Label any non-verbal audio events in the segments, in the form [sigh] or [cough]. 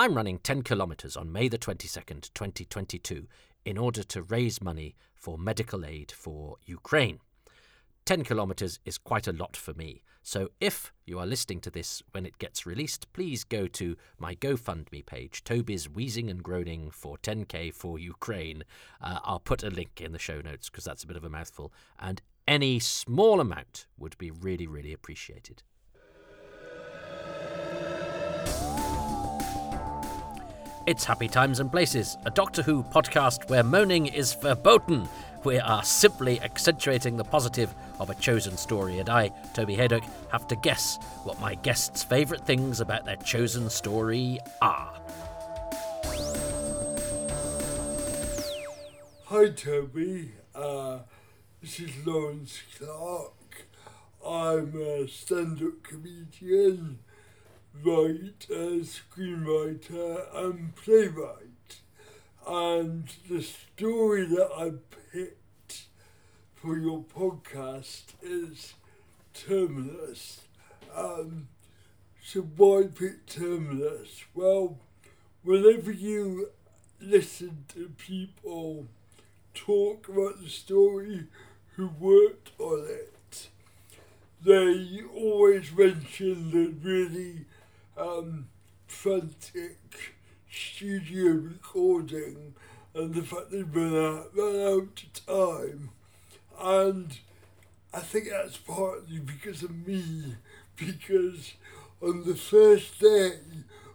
I'm running 10 kilometres on May the 22nd, 2022, in order to raise money for medical aid for Ukraine. 10 kilometres is quite a lot for me, so if you are listening to this when it gets released, please go to my GoFundMe page, Toby's Wheezing and Groaning for 10k for Ukraine. Uh, I'll put a link in the show notes because that's a bit of a mouthful, and any small amount would be really, really appreciated. It's Happy Times and Places, a Doctor Who podcast where moaning is verboten. We are simply accentuating the positive of a chosen story, and I, Toby Hadoke, have to guess what my guests' favourite things about their chosen story are. Hi Toby, uh, this is Lawrence Clark. I'm a stand-up comedian writer, screenwriter, and playwright. And the story that I picked for your podcast is Terminus. Um, so why pick Terminus? Well, whenever you listen to people talk about the story who worked on it, they always mention the really um, frantic studio recording and the fact they've run out, run out of time. And I think that's partly because of me, because on the first day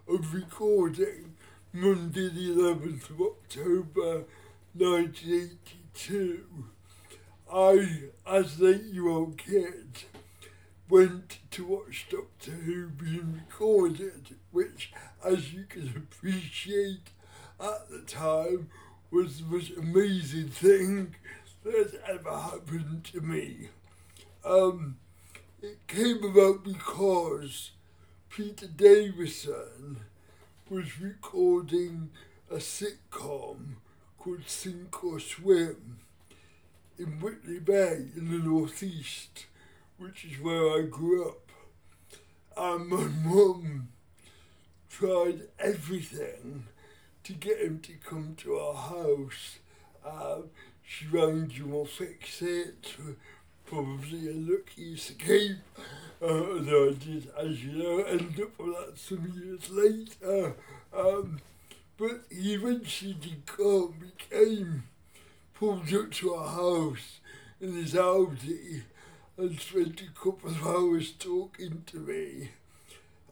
of recording, Monday the 11th of October 1982, I, as the eight-year-old kid, went to watch Doctor Who being recorded, which, as you can appreciate at the time, was the most amazing thing that ever happened to me. Um, it came about because Peter Davison was recording a sitcom called Sink or Swim in Whitley Bay in the northeast which is where I grew up. And my mum tried everything to get him to come to our house. Uh, she rang Jim Fix It, probably a lucky escape. Uh, although I did, as you know, end up with that some years later. Um, but he eventually did come, he came, pulled up to our house in his Audi and spent a couple of hours talking to me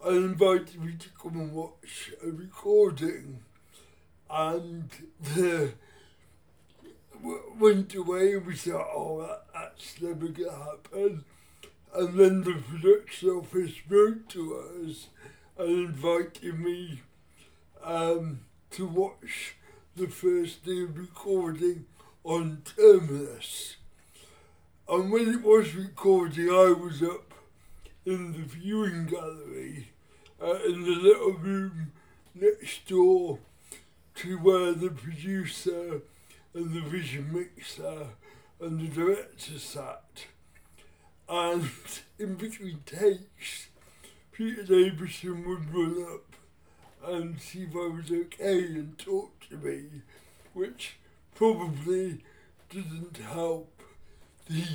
and invited me to come and watch a recording. And the went away and we thought, oh, that, that's never going to happen. And then the production office wrote to us and invited me um, to watch the first day recording on Terminus. And when it was recording, I was up in the viewing gallery uh, in the little room next door to where the producer and the vision mixer and the director sat. And [laughs] in between takes, Peter Davison would run up and see if I was okay and talk to me, which probably didn't help the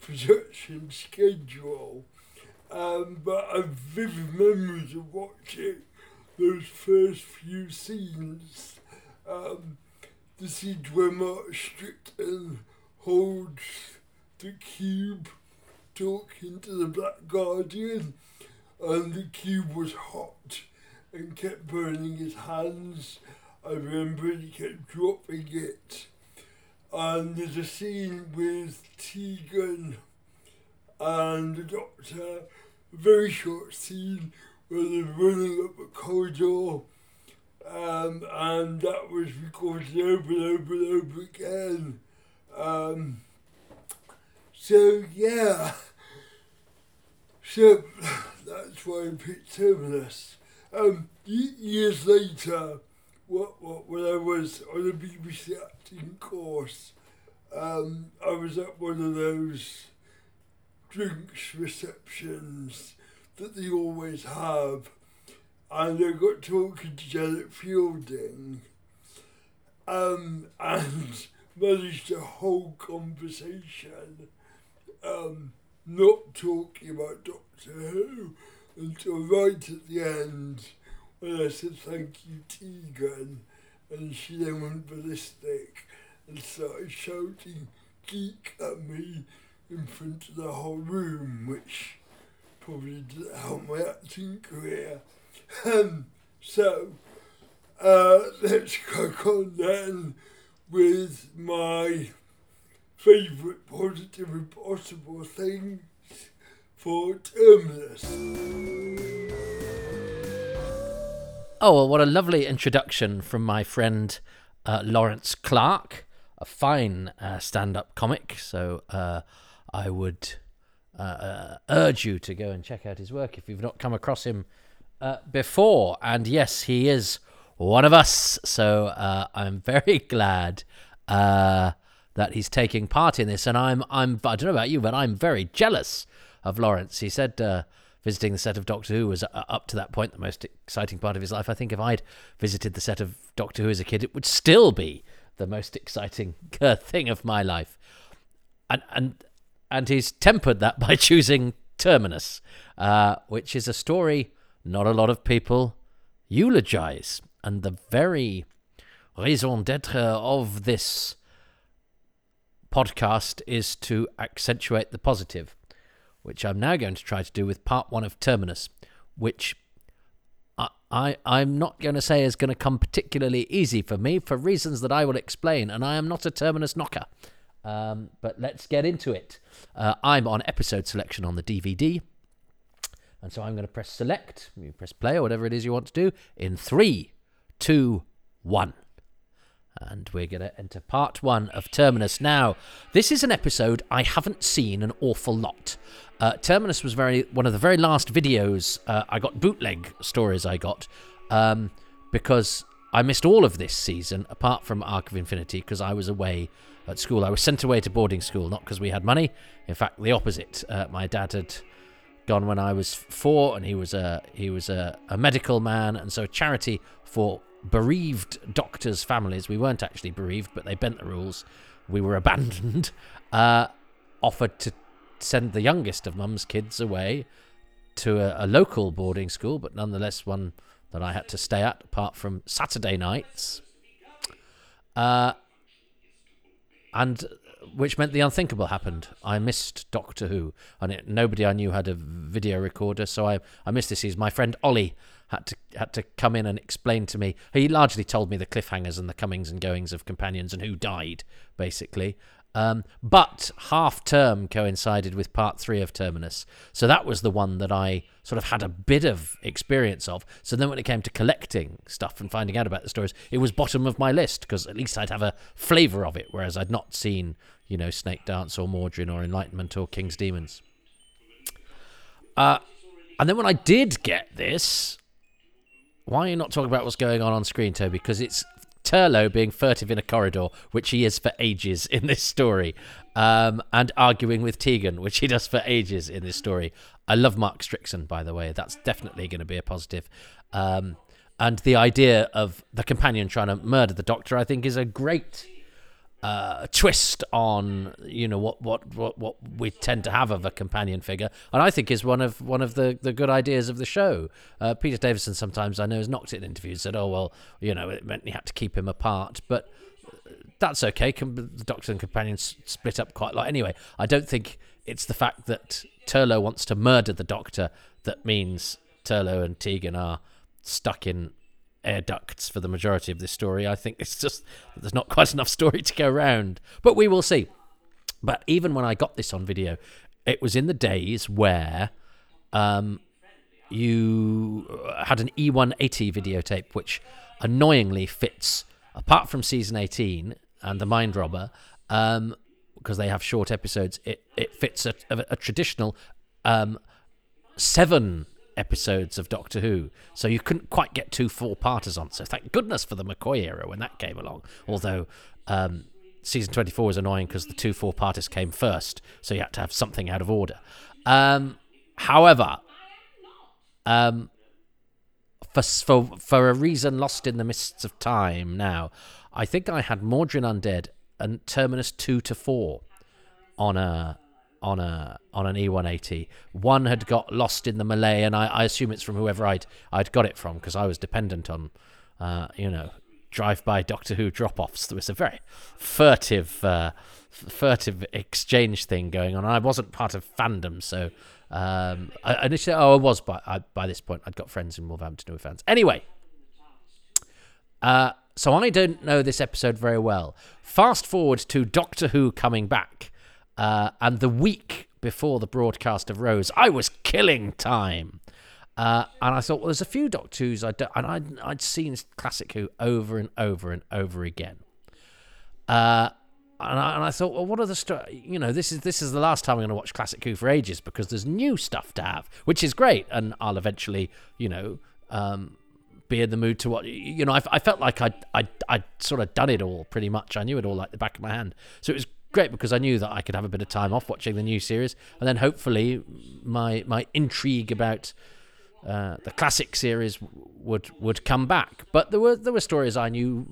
production schedule. Um, but I've vivid memories of watching those first few scenes. Um, the scene where Mark Strickson holds the cube talking to the Black Guardian, and the cube was hot and kept burning his hands. I remember he kept dropping it and there's a scene with Tegan and the doctor, a very short scene where they're running up a corridor, um, and that was recorded over and over and over again. Um, so, yeah, so that's why I picked Terminus. Um, years later, what, what, when I was on a BBC acting course, um, I was at one of those drinks receptions that they always have. and I got talking to Janet Fielding, um, and [laughs] managed a whole conversation, um, not talking about Doctor Who until right at the end when I said thank you, Tegan, and she then went ballistic and started shouting geek at me in front of the whole room, which probably didn't help my acting career. Um, so, uh, [laughs] let's crack on then with my favourite positive and possible things for Terminus. Oh, well, what a lovely introduction from my friend uh, Lawrence Clark, a fine uh, stand up comic. So uh, I would uh, uh, urge you to go and check out his work if you've not come across him uh, before. And yes, he is one of us. So I'm very [laughs] glad that he's taking part in this. And I'm, I'm, I don't know about you, but I'm very jealous of Lawrence. He said visiting the set of Doctor Who was uh, up to that point the most exciting part of his life. I think if I'd visited the set of Doctor Who as a kid, it would still be the most exciting [laughs] thing of my life. And and and he's tempered that [laughs] by choosing Terminus, uh, which is a story not a lot of people eulogize. And the very raison d'etre of this podcast is to accentuate the positive which I'm now going to try to do with part one of Terminus, which I, I I'm not going to say is going to come particularly easy for me for reasons that I will explain, and I am not a Terminus knocker. Um, but let's get into it. Uh, I'm on episode selection on the DVD. And so I'm going to press select, you press play or whatever it is you want to do in three, two, one. And we're going to enter part one of Terminus. Now, this is an episode I haven't seen an awful lot. Uh, Terminus was very one of the very last videos uh, I got bootleg stories I got um, because I missed all of this season apart from Arc of Infinity because I was away at school. I was sent away to boarding school not because we had money. In fact, the opposite. Uh, my dad had gone when I was four, and he was a he was a, a medical man, and so charity for bereaved doctors' families. We weren't actually bereaved, but they bent the rules. We were [laughs] abandoned. Uh, offered to send the youngest of mum's kids away to a, a, local boarding school, but nonetheless one that I had to stay at, apart from Saturday nights. Uh, and which meant the unthinkable happened. I missed Doctor Who, and it, nobody I knew had a video recorder, so I, I missed this season. My friend Ollie had to had to come in and explain to me. He largely told me the cliffhangers and the comings and goings of companions and who died, basically. Um, but half term coincided with part three of Terminus. So that was the one that I sort of had a bit of experience of. So then when it came to collecting stuff and finding out about the stories, it was bottom of my list because at least I'd have a flavour of it, whereas I'd not seen, you know, Snake Dance or Mawdryn or Enlightenment or King's Demons. Uh, and then when I did get this, why are you not talking about what's going on on screen, Toby? Because it's Turlough being furtive in a corridor, which he is for ages in this story, um, and arguing with Tegan, which he does for ages in this story. I love Mark Strickson, by the way. That's definitely going to be a positive. Um, and the idea of the companion trying to murder the doctor, I think, is a great uh, twist on you know what, what what what we tend to have of a companion figure, and I think is one of one of the, the good ideas of the show. Uh, Peter Davison sometimes I know has knocked it in interviews said, oh well, you know it meant you had to keep him apart, but that's okay. The Doctor and companion split up quite a lot anyway. I don't think it's the fact that Turlough wants to murder the Doctor that means Turlough and Tegan are stuck in air ducts for the majority of this story. I think it's just there's not quite enough story to go around, but we will see. But even when I got this on video, it was in the days where um, you had an E180 videotape, which annoyingly fits, apart from season 18 and the Mind Robber, um, because they have short episodes, it, it fits a, a, a traditional um, seven episodes of Doctor Who, so you couldn't quite get two four parters on. So thank goodness for the McCoy era when that came along. Although um, season 24 was annoying because the two four parters came first, so you had to have something out of order. Um, however, um, for for for a reason lost in the mists of time. Now, I think I had Mawdryn Undead and Terminus two to four on a on a on an E180. One had got lost in the melee, and I, I assume it's from whoever I'd I'd got it from because I was dependent on, uh, you know, drive-by Doctor Who drop-offs. There was a very furtive uh, furtive exchange thing going on. I wasn't part of fandom, so um, I, initially, oh, I was by I, by this point. I'd got friends in Wolverhampton who were fans. Anyway, uh, so I don't know this episode very well. Fast forward to Doctor Who coming back, uh, and the week before the broadcast of Rose, I was killing time. Uh, and I thought, well, there's a few Doctor Who's I'd, and I'd, I'd seen Classic Who over and over and over again. Uh, and I, and I thought, well, what are the sto- you know this is this is the last time I'm going to watch Classic Who for ages because there's new stuff to have, which is great, and I'll eventually you know um, be in the mood to watch. You know, I, I felt like I I I sort of done it all pretty much. I knew it all like the back of my hand, so it was great because I knew that I could have a bit of time off watching the new series, and then hopefully my my intrigue about uh, the classic series would would come back. But there were there were stories I knew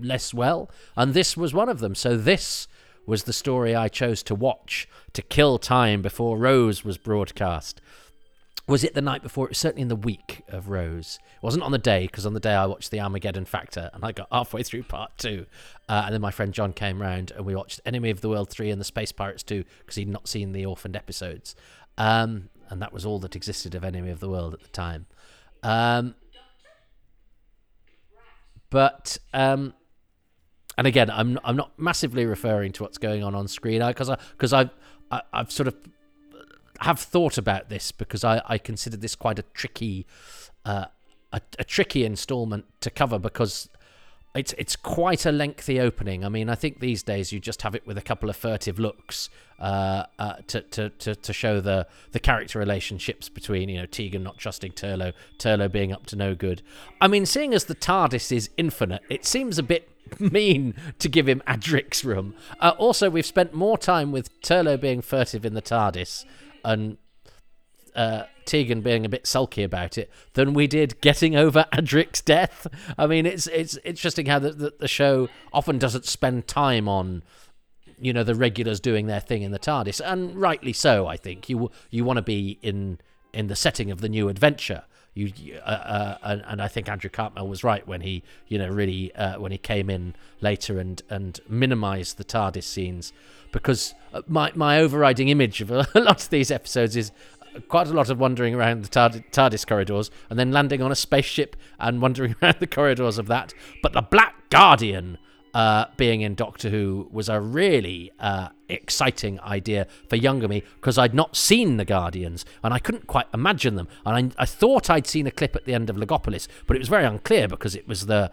less well, and this was one of them. So this was the story I chose to watch to kill time before Rose was broadcast. Was it the night before? It was certainly in the week of Rose. It wasn't on the day because on the day I watched the Armageddon Factor and I got [laughs] halfway through part two, uh, and then my friend John came round and we watched Enemy of the World three and the Space Pirates two because he'd not seen the orphaned episodes, um, and that was all that existed of Enemy of the World at the time. Um, but um, and again, I'm I'm not massively referring to what's going on on screen because I because I, I I've sort of have thought about this because I I consider this quite a tricky uh, a, a tricky installment to cover because it's it's quite a lengthy opening. I mean, I think these days you just have it with a couple of furtive looks uh, uh, to, to, to to show the the character relationships between you know Tegan not trusting Turlough, Turlough being up to no good. I mean, seeing as the TARDIS is infinite, it seems a bit [laughs] mean to give him Adric's room. Uh, also, we've spent more time with Turlough being furtive in the TARDIS and uh, Tegan being a bit sulky about it than we did getting over [laughs] Adric's death. I mean, it's it's interesting how the, the, the show often doesn't spend time on you know the regulars doing their thing in the TARDIS, and rightly so. I think you you want to be in in the setting of the new adventure you uh, uh, and, and, I think Andrew Cartmel was right when he you know really uh, when he came in later and and minimised the TARDIS scenes because uh, my my overriding image of [laughs] a lot of these episodes is quite a lot of wandering around the TARDIS corridors and then landing on a spaceship and wandering [laughs] around the corridors of that. But the Black Guardian uh, being in Doctor Who was a really uh, exciting idea for younger me because I'd not seen the Guardians and I couldn't quite imagine them. And I, I thought I'd seen a clip at the end of Logopolis, but it was very unclear because it was the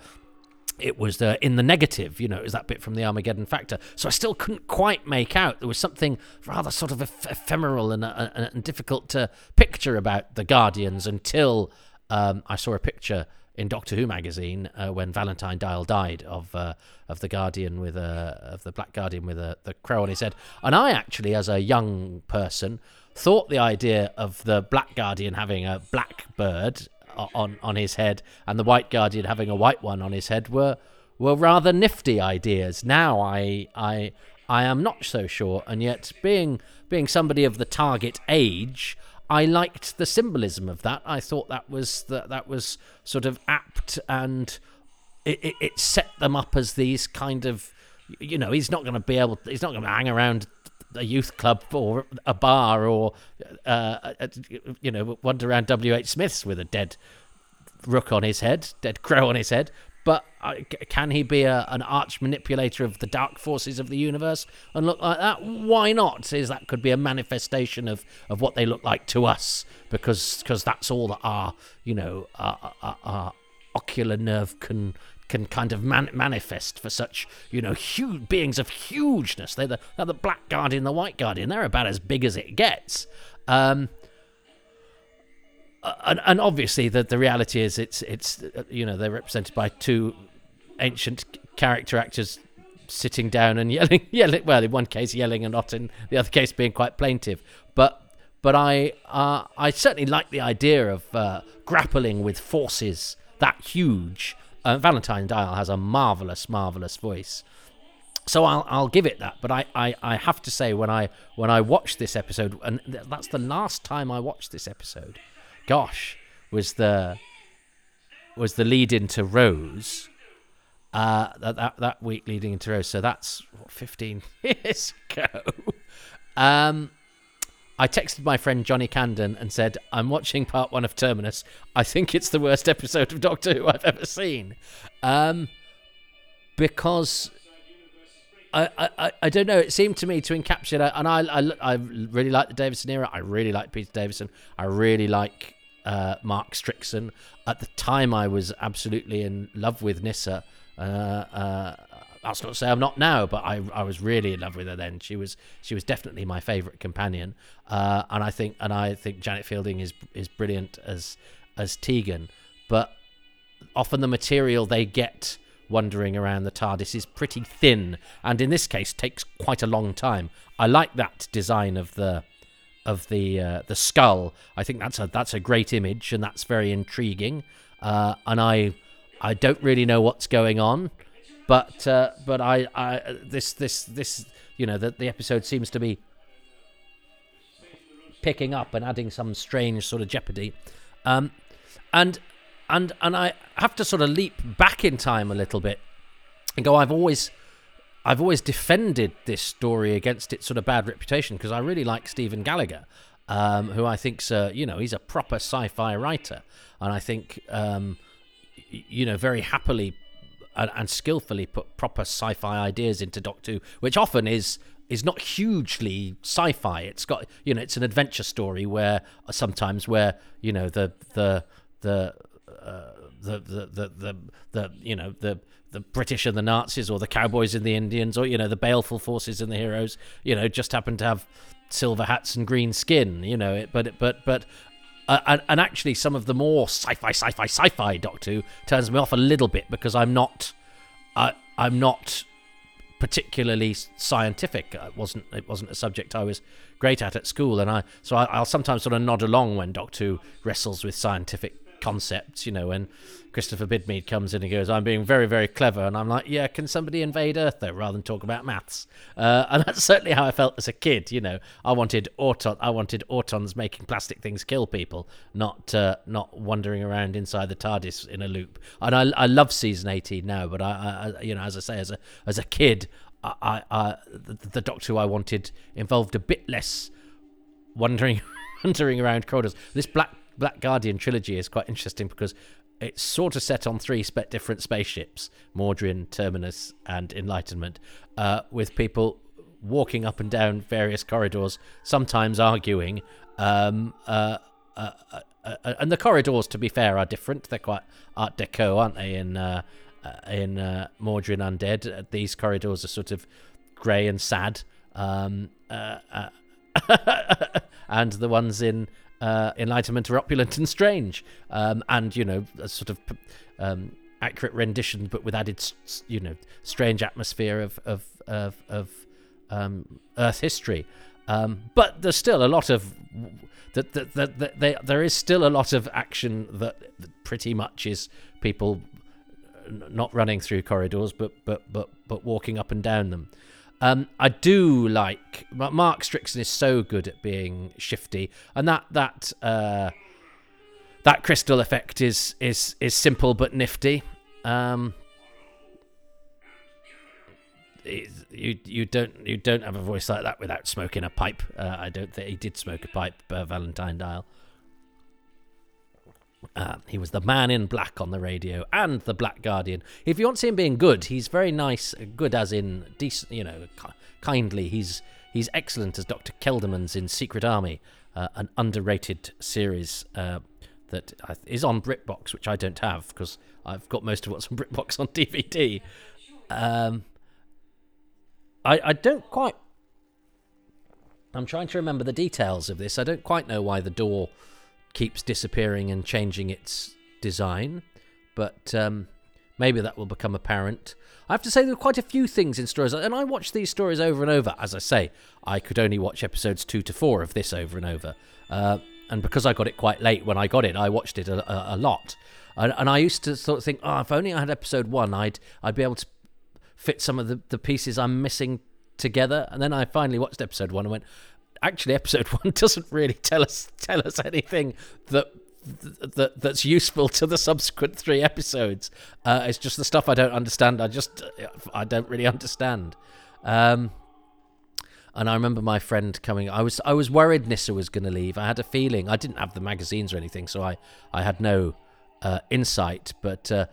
it was in the negative, you know, it was that bit from the Armageddon Factor. So I still couldn't quite make out. There was something rather sort of eph- ephemeral and, uh, and, difficult to picture about the Guardians until um, I saw a picture in Doctor Who magazine uh, when Valentine Dyall died of uh, of the Guardian with a of the Black Guardian with a the crow on his head, and I actually, as a young person, thought the idea of the Black Guardian having a black bird on on his head and the White Guardian having a white one on his head were were rather nifty ideas. Now I I I am not so sure, and yet being being somebody of the target age. I liked the symbolism of that. I thought that was that that was sort of apt, and it, it, it set them up as these kind of, you know, he's not going to be able, he's not going to hang around a youth club or a bar or, uh, you know, wander around W. H. Smith's with a dead rook on his head, dead crow on his head. But uh, can he be a, an arch manipulator of the dark forces of the universe and look like that? Why not? Is that could be a manifestation of, of what they look like to us because cause that's all that our you know our, our, our ocular nerve can can kind of man- manifest for such you know huge beings of hugeness. They're the, they're the black guardian, the white guardian. They're about as big as it gets. Um, and, and obviously the the reality is it's it's uh, you know they're represented by two ancient character actors sitting down and [laughs] yelling yelling well in one case yelling and not in the other case being quite plaintive but but I uh, I certainly like the idea of uh, grappling with forces that huge. Uh, Valentine Dyall has a marvelous, marvelous voice. So I'll I'll give it that, but I, I, I have to say when I when I watched this episode, and th- that's the last time I watched this episode. Gosh, was the was the lead into Rose, uh, that, that that week leading into Rose. So that's what, 15 [laughs] years ago. Um, I texted my friend Johnny Candon and said, I'm watching part one of Terminus. I think it's the worst episode of Doctor Who I've ever seen. Um, because I, I, I don't know. It seemed to me to encapsulate, and I, I, I really like the Davison era. I really like Peter Davison. I really like uh, Mark Strickson. At the time, I was absolutely in love with Nyssa. Uh, uh, that's not to say I'm not now, but I, I was really in love with her then. She was she was definitely my favourite companion, uh, and I think and I think Janet Fielding is is brilliant as as Tegan, but often the material they get wandering around the TARDIS is pretty thin, and in this case takes quite a long time. I like that design of the of the uh, the skull. I think that's a that's a great image, and that's very intriguing. Uh, and I I don't really know what's going on, but uh, but I, I this this this you know the the episode seems to be picking up and adding some strange sort of jeopardy, um, and and and I have to sort of leap back in time a little bit and go. I've always I've always defended this story against its sort of bad reputation because I really like Stephen Gallagher, um, who I think's a, you know he's a proper sci-fi writer, and I think um, you know very happily and, and skillfully put proper sci-fi ideas into Doctor Who, which often is is not hugely sci-fi. It's got you know it's an adventure story where sometimes where you know the the the uh, the, the, the the the you know the the British and the Nazis or the cowboys and the Indians or you know the baleful forces and the heroes you know just happen to have silver hats and green skin you know it but but but uh, and, and actually some of the more sci-fi sci-fi sci-fi Doctor Who turns me off a little bit because I'm not I'm not particularly scientific. It wasn't it wasn't a subject I was great at at school, and I so I, will sometimes sort of nod along when Doctor Who wrestles with scientific concepts, you know, when Christopher Bidmead comes in and goes, I'm being very, very clever. And I'm like, yeah, can somebody invade Earth, though, rather than talk about maths? Uh, and [laughs] that's certainly how I felt as a kid, you know. I wanted auton, I wanted autons making plastic things kill people, not uh, not wandering around inside the TARDIS in a loop. And I, I love season 18 now, but I, I, you know, as I say, as a, as a kid, I, I, the, the Doctor Who I wanted involved a bit less wandering, [laughs] wandering around corridors. This Black Black Guardian trilogy is quite interesting because it's sort of set on three spe- different spaceships Mawdryn, Terminus, and Enlightenment, uh, with people walking up and down various corridors, sometimes arguing. Um, uh, uh, uh, uh and the corridors, to be fair, are different. They're quite Art Deco, aren't they? In in Mawdryn Undead, these corridors are sort of grey and sad. Um, [laughs] and the ones in uh, Enlightenment are opulent and strange, um, and you know, a sort of um, accurate rendition, but with added, you know, strange atmosphere of of of, of um, Earth history. Um, but there's still a lot of that. That, that, that they, there is still a lot of action that pretty much is people not running through corridors, but but but but walking up and down them. Um, I do like Mark Strickson is so good at being shifty, and that that uh, that crystal effect is is is simple but nifty. Um, you you don't you don't have a voice like that without smoking a pipe. Uh, I don't think he did smoke a pipe, uh, Valentine Dyall. Uh, he was the man in black on the radio and the Black Guardian. If you want to see him being good, he's very nice, good as in decent, you know, kindly. He's he's excellent as Dr. Keldermans in Secret Army, uh, an underrated series uh, that is on BritBox, which I don't have because I've got most of what's on [laughs] BritBox on DVD. Um, I I don't quite. I'm trying to remember the details of this. I don't quite know why the door keeps disappearing and changing its design. But um, maybe that will become apparent. I have to say there are quite a few things in stories, and I watch these stories over and over. As I say, I could only watch episodes two to four of this over and over, uh, and because I got it quite late when I got it, I watched it a, a, a lot. And, and, I used to sort of think, oh, if only I had episode one, I'd I'd be able to fit some of the, the pieces I'm missing together. And then I finally watched episode one and went, actually, episode [laughs] one doesn't really tell us tell us anything that that that's useful to the subsequent three episodes. Uh, it's just the stuff I don't understand. I just I don't really understand. Um, and I remember my friend coming. I was I was worried Nyssa was going to leave. I had a feeling. I didn't have the magazines or anything, so I I had no uh, insight. But uh,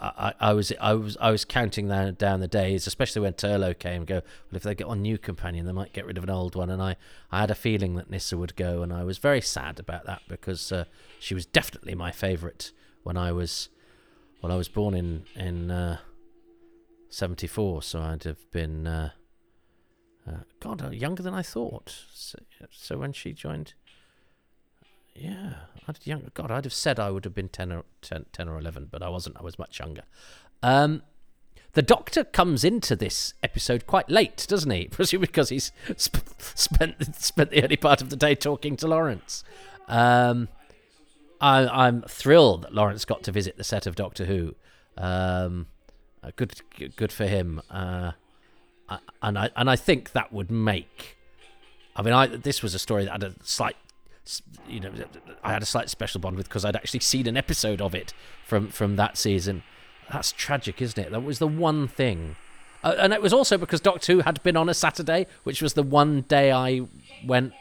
I, I, was I was I was counting down, down the days, especially when Turlough came. Go well if they get one new companion, they might get rid of an old one. And I, I had a feeling that Nyssa would go, and I was very sad about that because uh, she was definitely my favourite when I was well I was born in in uh, seventy four, so I'd have been uh, uh God younger than I thought. So, so when she joined yeah, I'd young. God, I'd have said I would have been 10 or 10, 10 or eleven, but I wasn't. I was much younger. Um, the Doctor comes into this episode quite late, doesn't he? [laughs] Presumably because he's sp- spent spent the early part of the day talking to Lawrence. Um, I, am thrilled that Lawrence got to visit the set of Doctor Who. Um, uh, good, good for him. Uh, and I and I think that would make. I mean, I this was a story that had a slight you know, I had a slight special bond with because I'd actually seen an episode of it from from that season. That's tragic, isn't it? That was the one thing, uh, and it was also because Doctor Who had been on a Saturday, which was the one day I went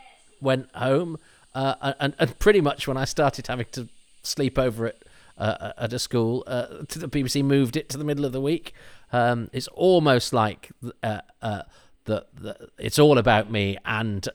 went home, uh, and and pretty much when I started having to sleep over at uh, at a school, uh, the BBC moved it to the middle of the week. Um, it's almost like uh, uh, the, the, it's all about me and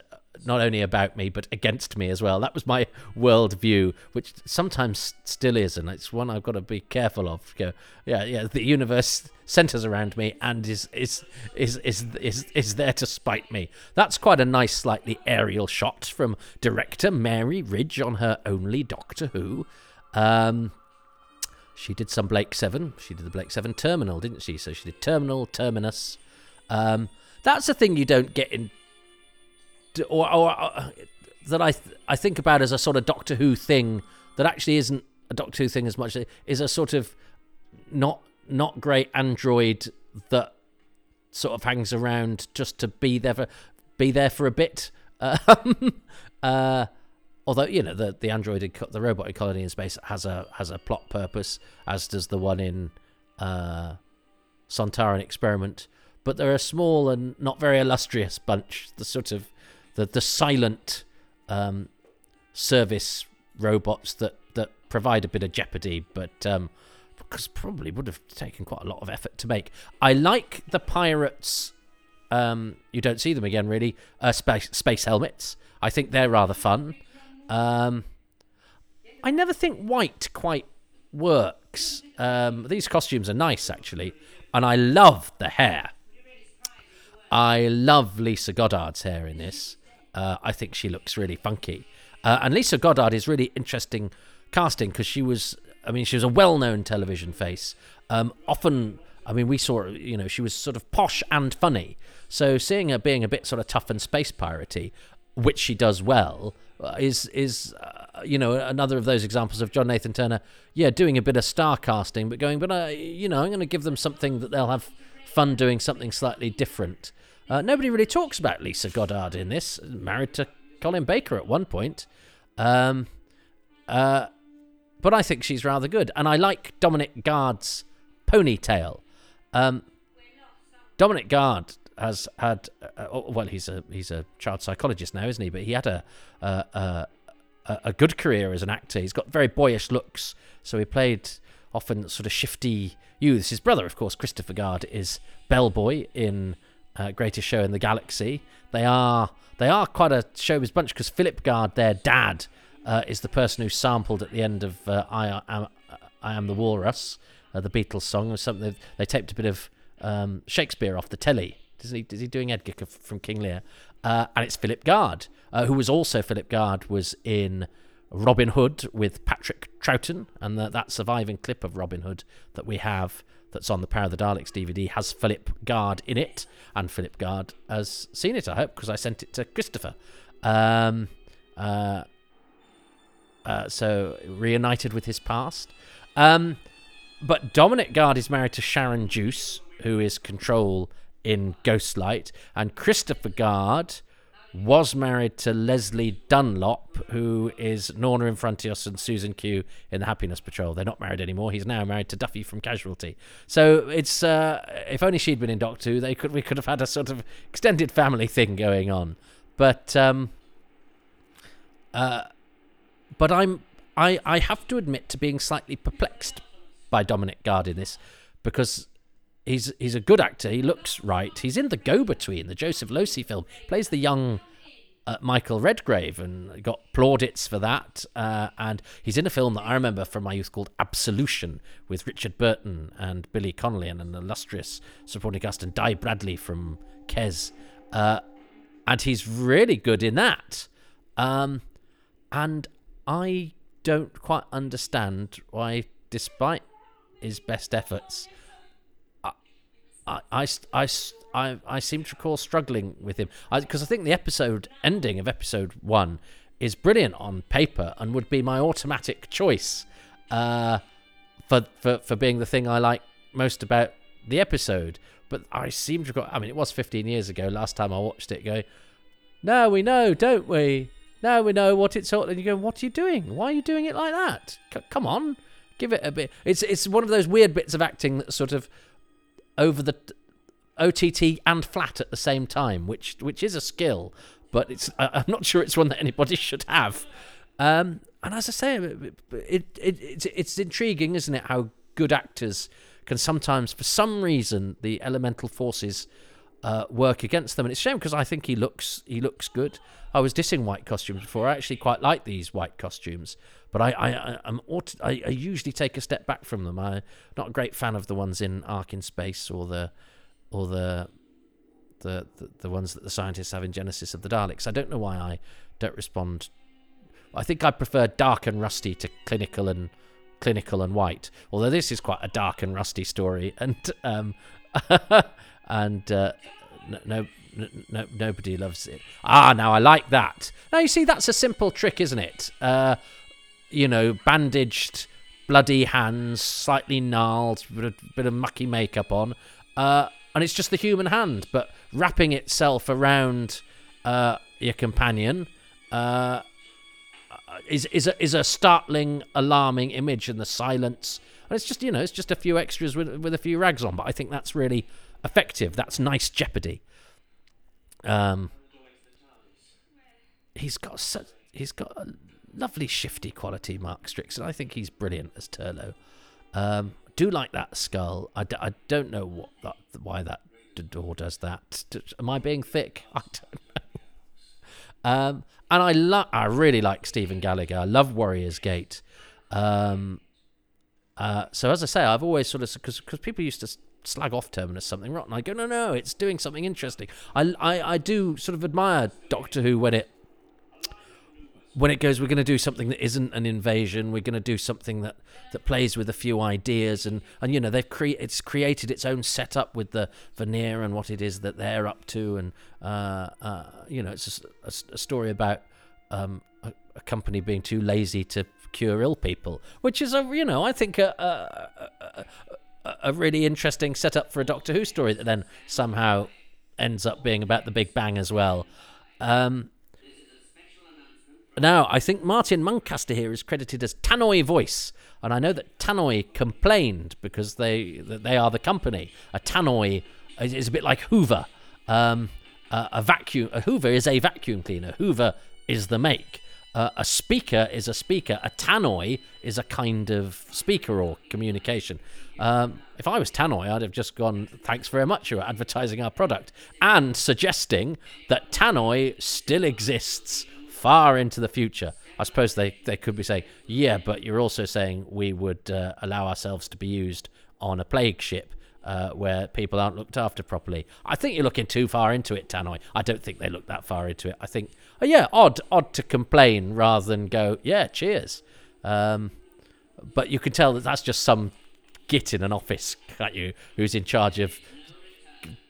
not only about me but against me as well. That was my worldview, which sometimes still is, and it's one I've got to be careful of. Go, yeah, yeah. The universe centers around me and is is is is is is there to spite me. That's quite a nice, slightly aerial shot from director Mary Ridge on her only Doctor Who. Um, she did some Blake Seven. She did the Blake Seven Terminal, didn't she? So she did Terminal, Terminus. Um, that's a thing you don't get in or, or uh, that I th- I think about as a sort of Doctor Who thing that actually isn't a Doctor Who thing as much is a sort of not not great android that sort of hangs around just to be there for be there for a bit. [laughs] Um, uh, although you know the the android the robotic colony in space has a has a plot purpose, as does the one in uh, Sontaran Experiment. But they're a small and not very illustrious bunch. The sort of the the silent um, service robots that that provide a bit of jeopardy, but um, because probably would have taken quite a lot of effort to make. I like the pirates. Um, you don't see them again, really. Uh, space space helmets. I think they're rather fun. Um, I never think white quite works. Um, these costumes are nice, actually, and I love the hair. I love Lisa Goddard's hair in this. Uh, I think she looks really funky. Uh, and Lisa Goddard is really interesting casting because she was, I mean, she was a well-known television face. Um, often, I mean, we saw, you know, she was sort of posh and funny. So seeing her being a bit sort of tough and space piratey, which she does well, uh, is is uh, you know another of those examples of John Nathan Turner, yeah, doing a bit of star casting, but going, but uh, you know, I'm going to give them something that they'll have fun doing something slightly different. Uh, nobody really talks about Lisa Goddard in this. Married to Colin Baker at one point. Um, uh, but I think she's rather good. And I like Dominic Guard's ponytail. Um, Dominic Guard has had, uh, oh, well, he's a he's a child psychologist now, isn't he? But he had a, a, a, a good career as an actor. He's got very boyish looks. So he played often sort of shifty youths. His brother, of course, Christopher Guard, is bellboy in uh, greatest show in the galaxy. They are they are quite a showbiz bunch because Philip Guard, their dad, uh, is the person who sampled at the end of uh, I, am, I Am the Walrus, uh, the Beatles song, or something. They taped a bit of um, Shakespeare off the telly. Is he, is he doing Edgar from King Lear? Uh, and it's Philip Guard, uh, who was also Philip Guard was in Robin Hood with Patrick Troughton, and the, that surviving clip of Robin Hood that we have that's on the Power of the Daleks DVD has Philip Guard in it, and Philip Guard has seen it, I hope, because I sent it to Christopher. Um, uh, uh, so reunited with his past. Um, but Dominic Guard is married to Sharon Duce, who is Control in Ghostlight, and Christopher Guard was married to Lesley Dunlop, who is Norna in Frontios and Susan Q in the Happiness Patrol. They're not married anymore. He's now married to Duffy from Casualty. So it's uh, if only she'd been in Doctor Who, they could we could have had a sort of extended family thing going on. But um, uh, but I'm I I have to admit to being slightly perplexed by Dominic Guard in this because he's he's a good actor. He looks right. He's in the Go Between, the Joseph Losey film. He plays the young uh, Michael Redgrave and got plaudits for that. Uh, and he's in a film that I remember from my youth called Absolution with Richard Burton and Billy Connolly and an illustrious supporting cast and Dai Bradley from Kes. Uh, and he's really good in that. Um, and I don't quite understand why, despite his best efforts, I, I, I, I, I seem to recall struggling with him because I, I, think the episode ending of episode one is brilliant on paper and would be my automatic choice uh, for, for for being the thing I like most about the episode. But I seem to recall. I mean, it was 15 years ago last time I watched it. Going, now we know, don't we? Now we know what it's all. And you go, what are you doing? Why are you doing it like that? C- come on, give it a bit. It's it's one of those weird bits of acting that sort of over the OTT and flat at the same time, which which is a skill, but it's I'm not sure it's one that anybody should have. Um, and as I say, it, it, it it's, it's intriguing, isn't it? How good actors can sometimes, for some reason, the elemental forces uh, work against them. And it's a shame because I think he looks he looks good. I was dissing white costumes before. I actually quite like these white costumes, but I I I'm I, I usually take a step back from them. I'm not a great fan of the ones in Ark in Space or the or the the, the, the ones that the scientists have in Genesis of the Daleks. I don't know why I don't respond. I think I prefer dark and rusty to clinical and clinical and white. Although this is quite a dark and rusty story, and um, [laughs] and uh, no, no, no, nobody loves it. Ah, now I like that. Now you see, that's a simple trick, isn't it? Uh, you know, bandaged, bloody hands, slightly gnarled, bit of, bit of mucky makeup on, uh, and it's just the human hand, but wrapping itself around uh, your companion. Uh, is is a, is a startling, alarming image, in the silence. And it's just you know, it's just a few extras with with a few rags on, but I think that's really effective. That's nice jeopardy. Um, he's got such, he's got a lovely shifty quality, Mark Strickson. I think he's brilliant as Turlough. Um, do like that skull. I d- I don't know what that, why that door does that. Am I being thick? [laughs] I don't know. Um, and I love, I really like Stephen Gallagher. I love Warriors Gate. Um, uh, so as I say, I've always sort of because because people used to slag off Terminus something rotten. I go, no, no, it's doing something interesting. I, I, I do sort of admire Doctor Who when it when it goes, we're going to do something that isn't an invasion. We're going to do something that, that plays with a few ideas, and, and you know they've cre- it's created its own setup with the veneer and what it is that they're up to, and uh, uh, you know it's a, a, a story about um, a, a, company being too lazy to cure ill people, which is a you know I think a, a really interesting setup for a Doctor Who story that then somehow ends up being about the Big Bang as well. Um, now, I think Martin Muncaster here is credited as Tannoy Voice, and I know that Tannoy complained because they they are the company. A Tannoy is a bit like Hoover. Um, a, a vacuum, a Hoover is a vacuum cleaner. Hoover is the make. Uh, a speaker is a speaker. A tannoy is a kind of speaker or communication. Um, if I was Tannoy, I'd have just gone, thanks very much, you're advertising our product, and suggesting that Tannoy still exists far into the future. I suppose they, they could be saying, yeah, but you're also saying we would uh, allow ourselves to be used on a plague ship uh, where people aren't looked after properly. I think you're looking too far into it, Tannoy. I don't think they look that far into it. I think, oh yeah, odd, odd to complain rather than go, yeah, cheers. Um, but you can tell that that's just some git in an office, can't you, who's in charge of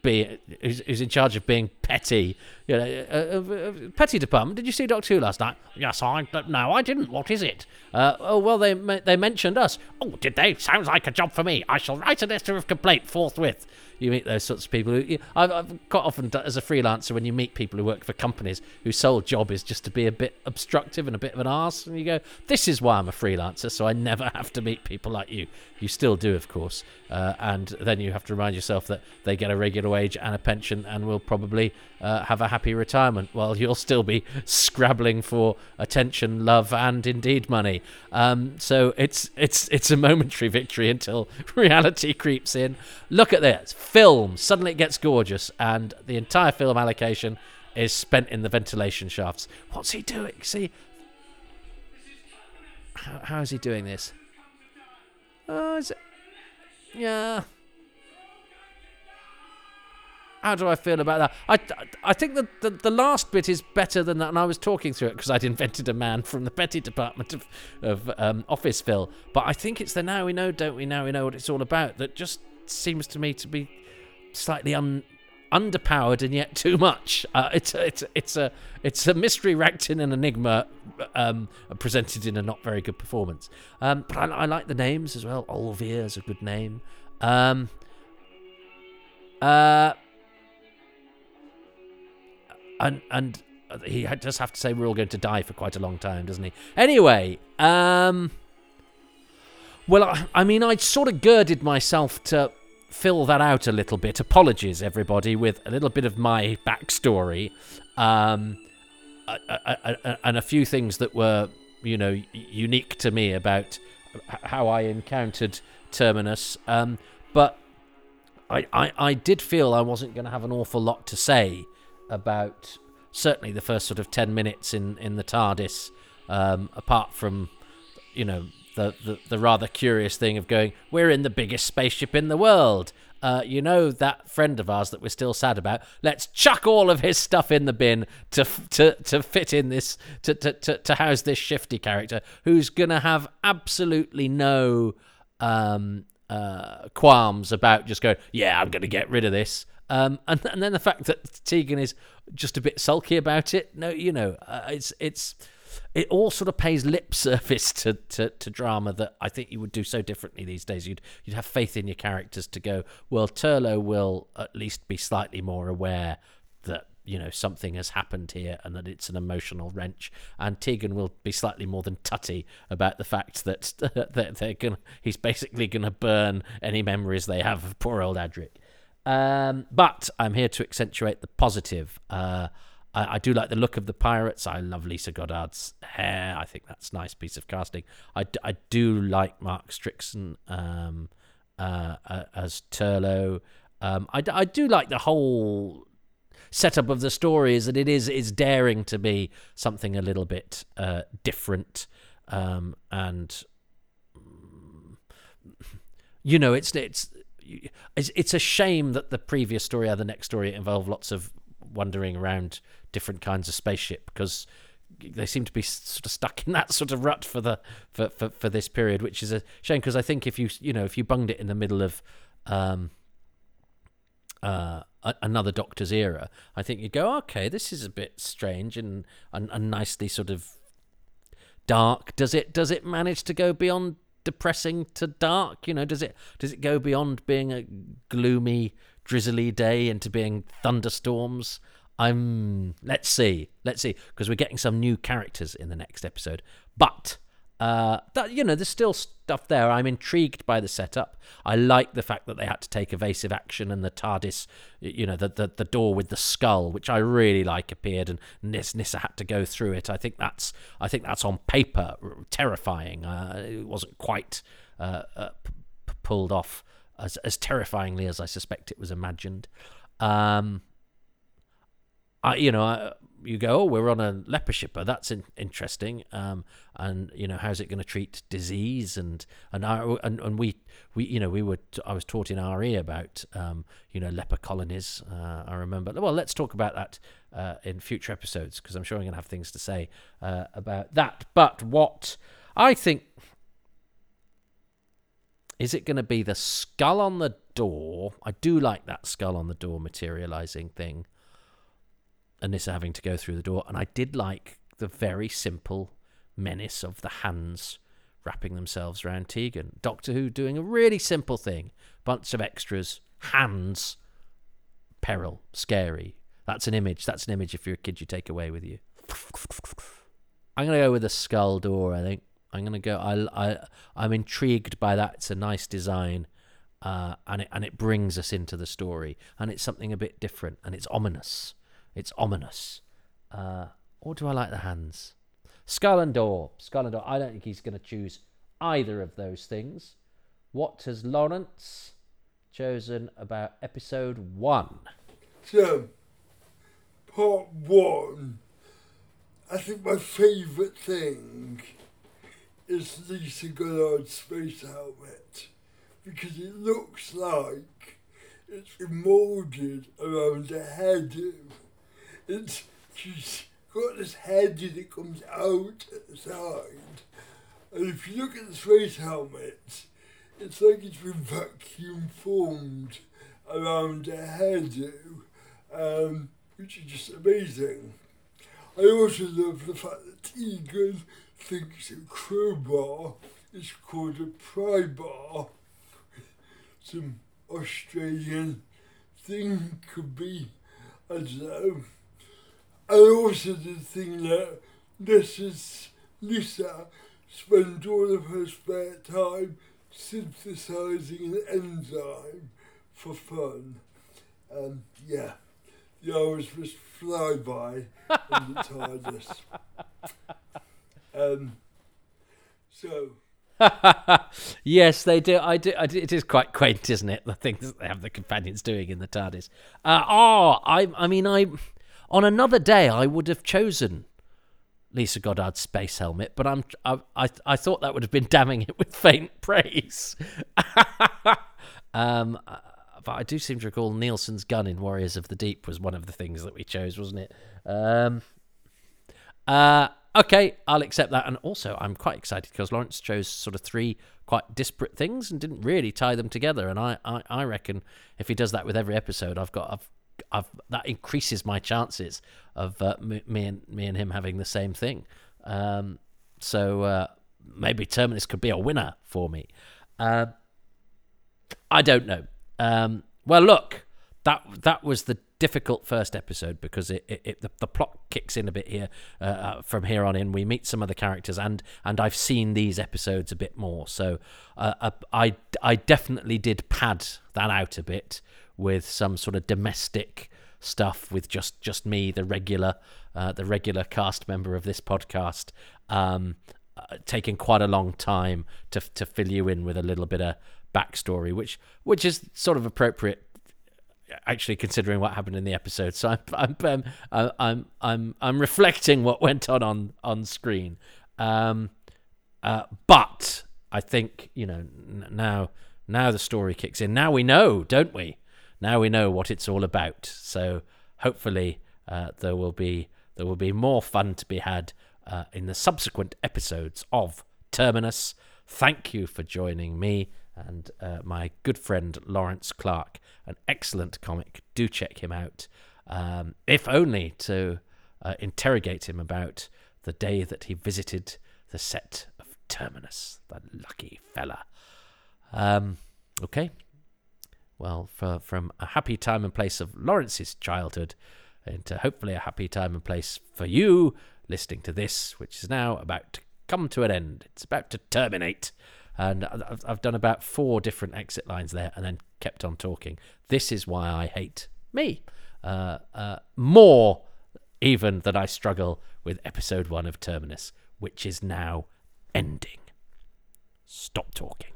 be who's, who's in charge of being petty. You know, uh, uh, petty department. Did you see Doctor Who last night? Yes, I no, I didn't. What is it? Uh, oh well, they they mentioned us. Oh, did they? Sounds like a job for me. I shall write a letter of complaint forthwith you meet those sorts of people. Who, I've, I've quite often, as a freelancer, when you meet people who work for companies whose sole job is just to be a bit obstructive and a bit of an arse, and you go, "This is why I'm a freelancer, so I never [laughs] have to meet people like you." You still do, of course, uh, and then you have to remind yourself that they get a regular wage and a pension, and will probably uh, have a happy retirement, while you'll still be [laughs] scrabbling for attention, love, and indeed money. Um, so it's it's it's a momentary victory until [laughs] reality creeps in. Look at this film, suddenly it gets gorgeous, and the entire film allocation is spent in the ventilation shafts. What's he doing? See, how, how is he doing this? Oh, is it? Yeah. How do I feel about that? I, I think that the, the last bit is better than that, and I was talking through it because I'd invented a man from the petty department of, of um, Office Phil. But I think it's the now we know, don't we? Now we know what it's all about. That just seems to me to be slightly un, underpowered and yet too much. Uh, it's a, it's it's a it's a mystery wrapped in an enigma, um, presented in a not very good performance. Um, but I, I, like the names as well. Olvir is a good name. Um, uh, and and he does have to say we're all going to die for quite a long time, doesn't he? Anyway, um, well, I, I mean, I sort of girded myself to fill that out a little bit. Apologies, everybody, with a little bit of my backstory, um, and a few things that were, you know, unique to me about how I encountered Terminus. Um, but I, I, I did feel I wasn't going to have an awful lot to say about certainly the first sort of 10 minutes in, in the TARDIS, um, apart from, you know, the, the, the rather curious thing of going, we're in the biggest spaceship in the world. Uh, you know that friend of ours that we're still sad about. Let's chuck all of his stuff in the bin to to to fit in this to to to, to house this shifty character who's gonna have absolutely no um, uh, qualms about just going. Yeah, I'm gonna get rid of this. Um, and and then the fact that Tegan is just a bit sulky about it. No, you know, uh, it's it's it all sort of pays lip [laughs] service to, to, to, drama that I think you would do so differently these days. You'd you'd have faith in your characters to go. Well, Turlough will at least be slightly more aware that you know something has happened here and that it's an emotional wrench. And Tegan will be slightly more than tutty about the fact that [laughs] that they're gonna he's basically gonna burn any memories they have of poor old Adric. Um, but I'm here to accentuate the positive. Uh, I, I, do like the look of the pirates. I love Lisa Goddard's hair. I think that's a nice piece of casting. I, I do like Mark Strickson um, uh, uh, as Turlough. Um, I, I do like the whole setup of the story is that it is is daring to be something a little bit uh, different um, and you know it's it's it's a shame that the previous story or the next story involved lots of wandering around different kinds of spaceship because they seem to be sort of stuck in that sort of rut for the for, for, for this period, which is a shame because I think if you you know if you bunged it in the middle of um, uh, another Doctor's era, I think you'd go, okay, this is a bit strange and, and and nicely sort of dark. Does it does it manage to go beyond depressing to dark? You know, does it does it go beyond being a gloomy, drizzly day into being thunderstorms? I'm. Let's see. Let's see, because we're getting some new characters in the next episode. But uh, that you know, there's still stuff there. I'm intrigued by the setup. I like the fact that they had to take evasive action, and the TARDIS, you know, the the, the door with the skull, which I really like, appeared, and Nis, Nyssa had to go through it. I think that's I think that's on paper terrifying. Uh, it wasn't quite uh, uh p- pulled off as as terrifyingly as I suspect it was imagined. Um, I, you know, I, you go, oh, we're on a leper shipper. That's in- interesting. Um, and you know, how's it going to treat disease? And and I, and and we we you know we were t- I was taught in RE about um, you know leper colonies. Uh, I remember. Well, let's talk about that uh, in future episodes because I'm sure I'm going to have things to say uh, about that. But what I think is it going to be the skull on the door? I do like that skull on the door materializing thing. Anissa having to go through the door. And I did like the very simple menace of the hands wrapping themselves around Tegan. Doctor Who doing a really simple thing. Bunch of extras, hands, peril, scary. That's an image. That's an image if you're a kid you take away with you. I'm going to go with the skull door, I think. I'm going to go. I, I, I'm intrigued by that. It's a nice design. Uh, and it and it brings us into the story, and it's something a bit different, and it's ominous. It's ominous. Uh, or do I like the hands? Skull and Door. Skull and Door. I don't think he's going to choose either of those things. What has Laurence chosen about episode one? So, part one, I think my favourite thing is Lisa Goddard's space helmet because it looks like it's moulded around a headoo. It's got this headoo that comes out at the side, and if you look at the space helmet, it's like it's been vacuum formed around a hairdo, um, which is just amazing. I also love the fact that Tegan thinks a crowbar is called a pry bar. Some Australian thing could be, I don't know. I also the thing that this is Lisa spends all of her spare time synthesizing an enzyme for fun. Um, yeah, the hours just fly by in the [laughs] TARDIS. Um, so, [laughs] yes, they do. I do. I do. It is quite quaint, isn't it? The things that they have the companions doing in the TARDIS. Uh, oh, I. I mean, I. On another day, I would have chosen Lisa Goddard's space helmet, but I'm. I. I, I thought that would have been damning it with faint praise. [laughs] um, uh, but I do seem to recall Nilson's gun in Warriors of the Deep was one of the things that we chose, wasn't it? Um. Uh okay, I'll accept that. And also, I'm quite excited because Laurence chose sort of three quite disparate things and didn't really tie them together. And I, I, I reckon if he does that with every episode, I've got, I've, I've that increases my chances of uh, me and me and him having the same thing. Um, so uh, maybe Terminus could be a winner for me. Uh, I don't know. Um, well, look, that that was the difficult first episode because it, it, it the, the, plot kicks in a bit here uh, uh, from here on in. We meet some of the characters and and I've seen these episodes a bit more, so uh, I I definitely did pad that out a bit with some sort of domestic stuff with just just me, the regular uh, the regular cast member of this podcast. Um, uh, taking quite a long time to to fill you in with a little bit of backstory, which which is sort of appropriate actually considering what happened in the episode. So I'm I'm um, I'm I'm I'm reflecting what went on on on screen. Um, uh, but I think you know now now the story kicks in. Now we know, don't we? Now we know what it's all about. So hopefully uh, there will be there will be more fun to be had uh, in the subsequent episodes of Terminus. Thank you for joining me and uh, my good friend Laurence Clark an excellent comic. Do check him out, um, if only to uh, interrogate him about the day that he visited the set of Terminus. The lucky fella. Um, okay. Well, for, from a happy time and place of Laurence's childhood into hopefully a happy time and place for you listening to this, which is now about to come to an end. It's about to terminate and I've, I've done about four different exit lines there and then kept on talking. This is why I hate me uh, uh, more even than I struggle with episode one of Terminus, which is now ending. Stop talking.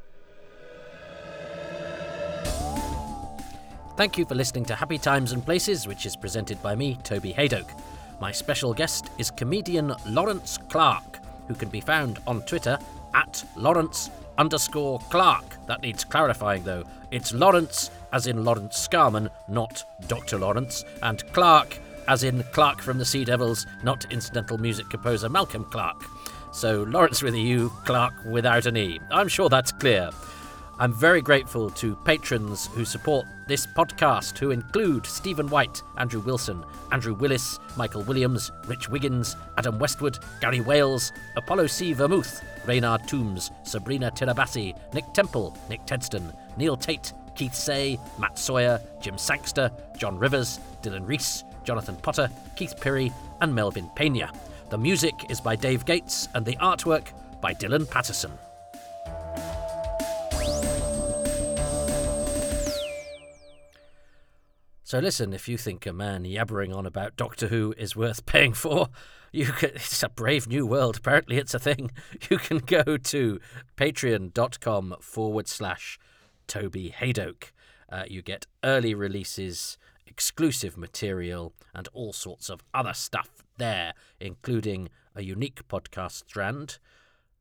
Thank you for listening to Happy Times and Places, which is presented by me, Toby Hadoke. My special guest is comedian Laurence Clark, who can be found on Twitter at Laurence underscore Clark. That needs clarifying though. It's Laurence as in Laurence Scarman, not Dr. Lawrence, and Clark as in Clark from the Sea Devils, not incidental music composer Malcolm Clarke. So Laurence with a U, Clark without an E. I'm sure that's clear. I'm very grateful to patrons who support this podcast, who include Stephen White, Andrew Wilson, Andrew Willis, Michael Williams, Rich Wiggins, Adam Westwood, Gary Wales, Apollo C. Vermouth, Reynard Toombs, Sabrina Tirabassi, Nick Temple, Nick Tedston, Neil Tate, Keith Say, Matt Sawyer, Jim Sangster, John Rivers, Dylan Reese, Jonathan Potter, Keith Pirry, and Melvin Pena. The music is by Dave Gates, and the artwork by Dylan Patterson. So listen, if you think a man yabbering on about Doctor Who is worth paying for, you can, it's a brave new world. Apparently, it's a thing. [laughs] You can go to patreon.com forward slash Toby Hadoke. Uh, you get early releases exclusive material, and all sorts of other stuff there, including a unique podcast strand,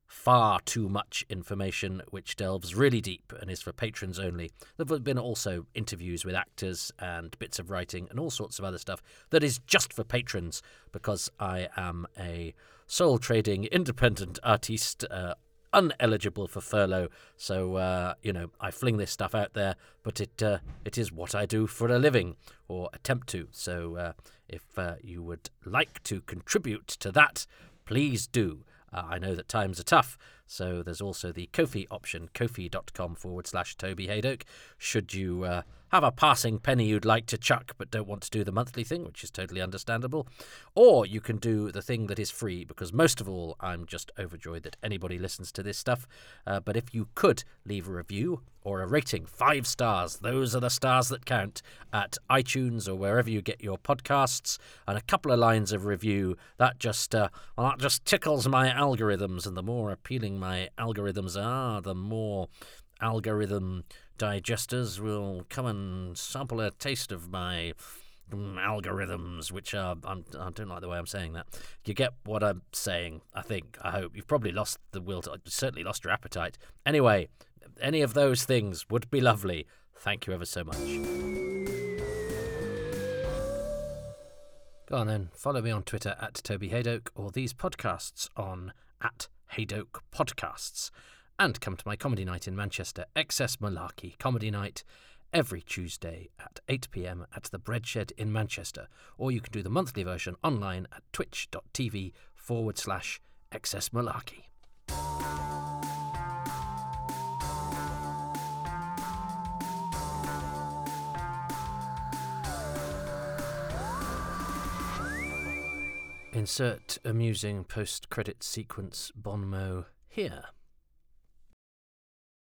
far too much information which delves really deep and is for patrons only. There have been also interviews with actors and bits of writing and all sorts of other stuff that is just for patrons because I am a sole trading independent artiste uh, uneligible for furlough. So uh, you know, I fling this stuff out there, but it uh, it is what I do for a living or attempt to. So uh, if uh, you would like to contribute to that, please do. Uh, I know that times are tough, so there's also the Ko-fi option, kofi.com forward slash Toby Hadoke. Should you uh, have a passing penny you'd like to chuck but don't want to do the monthly thing, which is totally understandable. Or you can do the thing that is free, because most of all, I'm just overjoyed that anybody listens to this stuff. Uh, but if you could leave a review or a rating, five stars, those are the stars that count, at iTunes or wherever you get your podcasts, and a couple of lines of review, that just, uh, well, that just tickles my algorithms, and the more appealing my algorithms are, the more algorithm digesters will come and sample a taste of my mm, algorithms, which are I'm, I do not like the way I'm saying that. You get what I'm saying. I think. I hope you've probably lost the will. To, certainly lost your appetite. Anyway, any of those things would be lovely. Thank you ever so much. Go on then. Follow me on Twitter at Toby Hadoke or these podcasts on at Hadoke Podcasts and come to my comedy night in Manchester, XS Malarkey Comedy Night, every Tuesday at 8 pm at the Breadshed in Manchester, or you can do the monthly version online at twitch.tv forward slash excess malarkey. Insert amusing post credit sequence bon mot here.